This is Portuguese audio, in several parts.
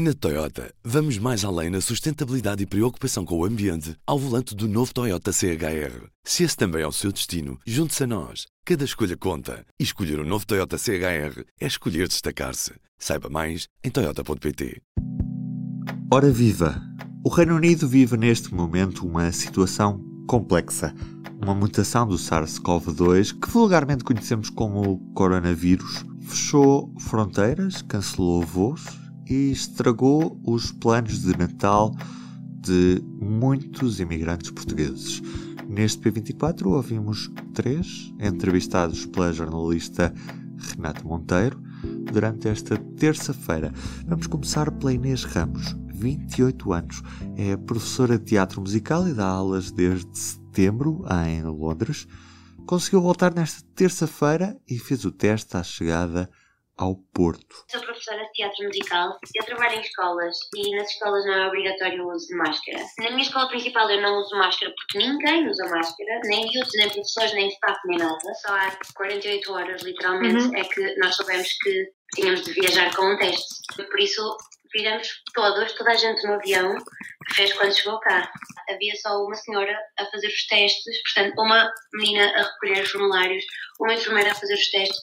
Na Toyota, vamos mais além na sustentabilidade e preocupação com o ambiente ao volante do novo Toyota CHR. Se esse também é o seu destino, junte-se a nós. Cada escolha conta. E escolher o um novo Toyota CHR é escolher destacar-se. Saiba mais em Toyota.pt. Ora viva! O Reino Unido vive neste momento uma situação complexa. Uma mutação do SARS-CoV-2, que vulgarmente conhecemos como coronavírus, fechou fronteiras, cancelou voos e estragou os planos de Natal de muitos imigrantes portugueses. Neste P24 ouvimos três entrevistados pela jornalista Renata Monteiro durante esta terça-feira. Vamos começar pela Inês Ramos, 28 anos. É professora de teatro musical e dá aulas desde setembro em Londres. Conseguiu voltar nesta terça-feira e fez o teste à chegada ao Porto. Sou professora de teatro musical. Eu trabalho em escolas e nas escolas não é obrigatório o uso de máscara. Na minha escola principal eu não uso máscara porque ninguém usa máscara, nem miúdos, nem professores, nem staff, nem nada. Só há 48 horas, literalmente, uhum. é que nós soubemos que tínhamos de viajar com um teste. Por isso fizemos todos, toda a gente no avião, que fez quando chegou cá. Havia só uma senhora a fazer os testes, portanto, uma menina a recolher os formulários, uma enfermeira a fazer os testes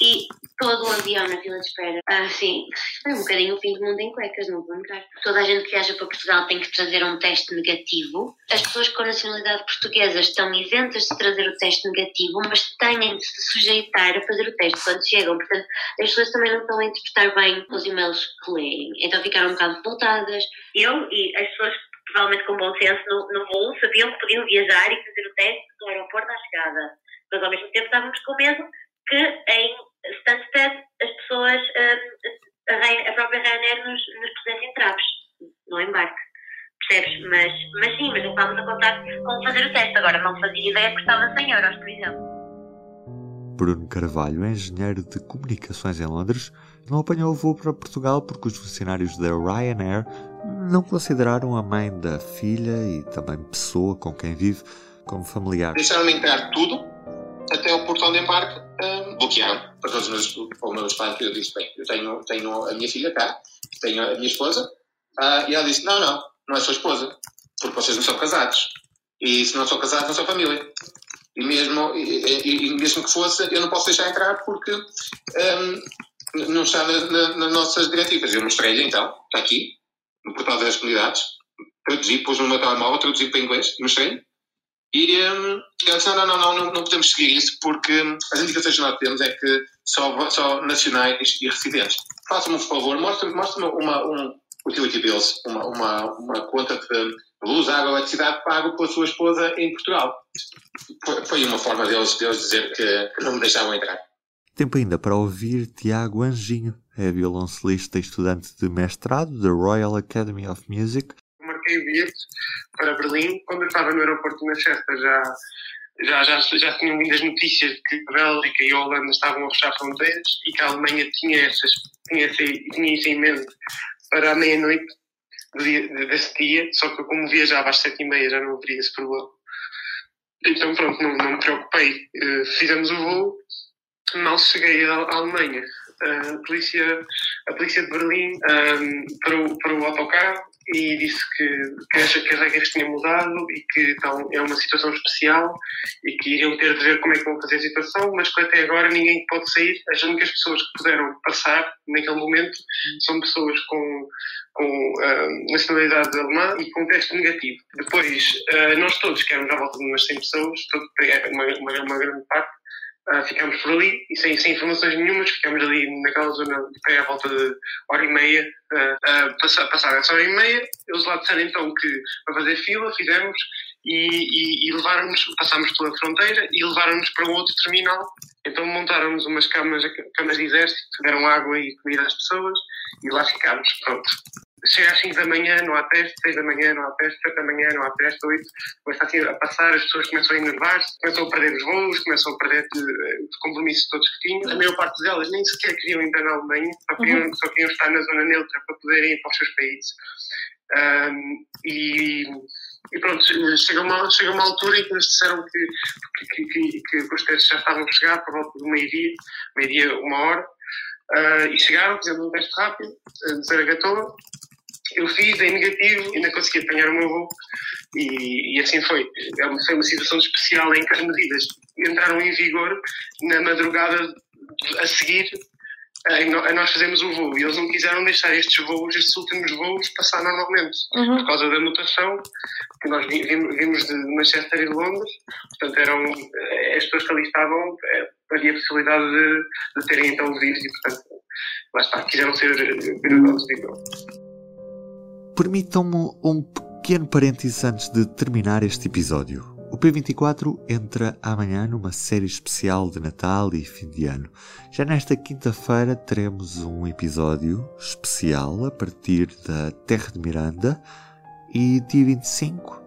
e todo o avião na fila de espera. Ah, sim, foi um bocadinho o fim do mundo em cuecas, não vou negar. Toda a gente que viaja para Portugal tem que trazer um teste negativo. As pessoas com nacionalidade portuguesa estão isentas de trazer o teste negativo, mas têm de se sujeitar a fazer o teste quando chegam. Portanto, as pessoas também não estão a interpretar bem os e-mails que leem. Então ficaram um bocado revoltadas. Eu e as pessoas provavelmente com bom senso no, no voo sabiam que podiam viajar e fazer o teste do aeroporto à chegada. Mas ao mesmo tempo estávamos com medo que em Stansted as pessoas, hum, a, a própria Ryanair nos, nos pusesse em traves no embarque. Percebes? Mas, mas sim, mas estávamos a contar como fazer o teste. Agora não fazia ideia que custava 100 euros, por exemplo. Bruno Carvalho, engenheiro de comunicações em Londres, não apanhou o voo para Portugal porque os funcionários da Ryanair não consideraram a mãe da filha e também pessoa com quem vive como familiar. Deixaram-me entrar tudo o portão de embarque uh, bloquearam para todos os meus, para pais. Eu disse: Bem, eu tenho, tenho a minha filha cá, tenho a minha esposa, uh, e ela disse: Não, não, não é sua esposa, porque vocês não são casados. E se não são casados, não são família. E mesmo, e, e, mesmo que fosse, eu não posso deixar entrar porque um, não está na, na, nas nossas diretivas. Eu mostrei-lhe então, está aqui, no portal das comunidades, traduzi, pus no meu telemóvel, traduzi para inglês, mostrei-lhe. E um, disse: não, não, não, não, não podemos seguir isso porque as indicações que nós temos é que só, só nacionais e residentes. Faça-me um favor, mostre-me mostre uma, um utility bills, uma, uma, uma conta de luz, água, eletricidade pago pela sua esposa em Portugal. Foi, uma forma deles, deles dizer que não me deixavam entrar. Tempo ainda para ouvir Tiago Anjinho, é violoncelista e estudante de mestrado da Royal Academy of Music marquei o bilhete para Berlim. Quando eu estava no aeroporto de Manchester já, já, já, já tinham vindo as notícias de que a Bélgica e a Holanda estavam a fechar fronteiras e que a Alemanha tinha, essas, tinha, tinha isso em mente para a meia-noite desse dia, só que como viajava às sete e meia já não haveria esse problema. Então pronto, não, não me preocupei. Uh, fizemos o voo, mal cheguei à, Alemanha. Uh, a, polícia, a polícia de Berlim um, eh, para, o, para o autocarro e disse que, que, as, que as regras tinham mudado e que então, é uma situação especial e que iriam ter de ver como é que vão fazer a situação, mas que até agora ninguém pode sair. As únicas pessoas que puderam passar naquele momento são pessoas com, com uh, nacionalidade alemã e com teste negativo. Depois, uh, nós todos, que éramos à volta de umas 100 pessoas, todo, uma, uma, uma grande parte, Uh, ficámos por ali e sem, sem informações nenhumas, ficámos ali naquela zona até à volta de hora e meia, uh, uh, passar, passar essa hora e meia. Eles lá disseram então que para fazer fila, fizemos e, e, e levaram-nos, passámos pela fronteira e levaram-nos para um outro terminal. Então montaram-nos umas camas, camas de exército, deram água e comida às pessoas e lá ficámos, pronto chega às 5 da manhã, não há teste, 6 da manhã, não há teste, 7 da manhã, não há teste, 8, começa assim a passar, as pessoas começam a enervar-se, começam a perder os voos, começam a perder os compromissos todos que tinham. A maior parte delas nem sequer queriam entrar na Alemanha, só queriam, uhum. só queriam estar na zona neutra para poderem ir para os seus países. Um, e, e pronto, chega uma, chega uma altura em que nos disseram que, que, que, que, os testes já estavam a chegar por volta do meio-dia, meio-dia, uma hora, uh, e chegaram, fizemos um teste rápido, uh, desaragatou, eu fiz, dei negativo, ainda consegui apanhar o meu voo. E, e assim foi. É foi uma situação especial em que as medidas entraram em vigor na madrugada a seguir a nós fazemos o voo. E eles não quiseram deixar estes voos, estes últimos voos, passar normalmente. Uhum. por causa da mutação que nós vimos de Manchester e de Londres, portanto eram eh, as pessoas que ali estavam eh, havia a possibilidade de, de terem então o vírus e portanto lá está, quiseram ser cuidadosos, digo Permitam-me um pequeno parênteses antes de terminar este episódio. O P24 entra amanhã numa série especial de Natal e fim de ano. Já nesta quinta-feira teremos um episódio especial a partir da Terra de Miranda e dia 25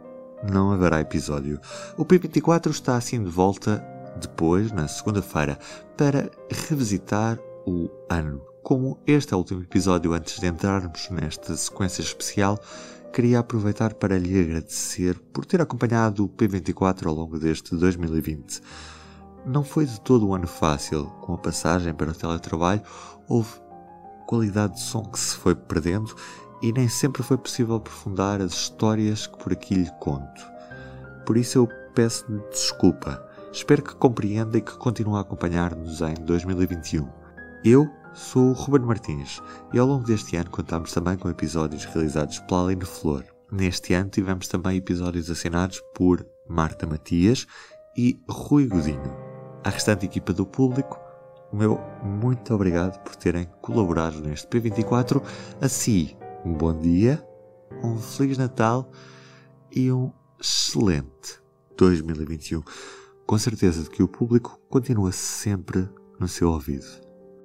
não haverá episódio. O P24 está assim de volta depois, na segunda-feira, para revisitar o ano. Como este é o último episódio antes de entrarmos nesta sequência especial, queria aproveitar para lhe agradecer por ter acompanhado o P24 ao longo deste 2020. Não foi de todo um ano fácil, com a passagem para o teletrabalho, houve qualidade de som que se foi perdendo e nem sempre foi possível aprofundar as histórias que por aqui lhe conto. Por isso eu peço-lhe desculpa. Espero que compreenda e que continue a acompanhar-nos em 2021. Eu Sou o Ruben Martins e ao longo deste ano contamos também com episódios realizados pela Aline Flor. Neste ano tivemos também episódios assinados por Marta Matias e Rui Godinho. A restante equipa do público, o meu muito obrigado por terem colaborado neste P24. A si, um bom dia, um Feliz Natal e um excelente 2021. Com certeza de que o público continua sempre no seu ouvido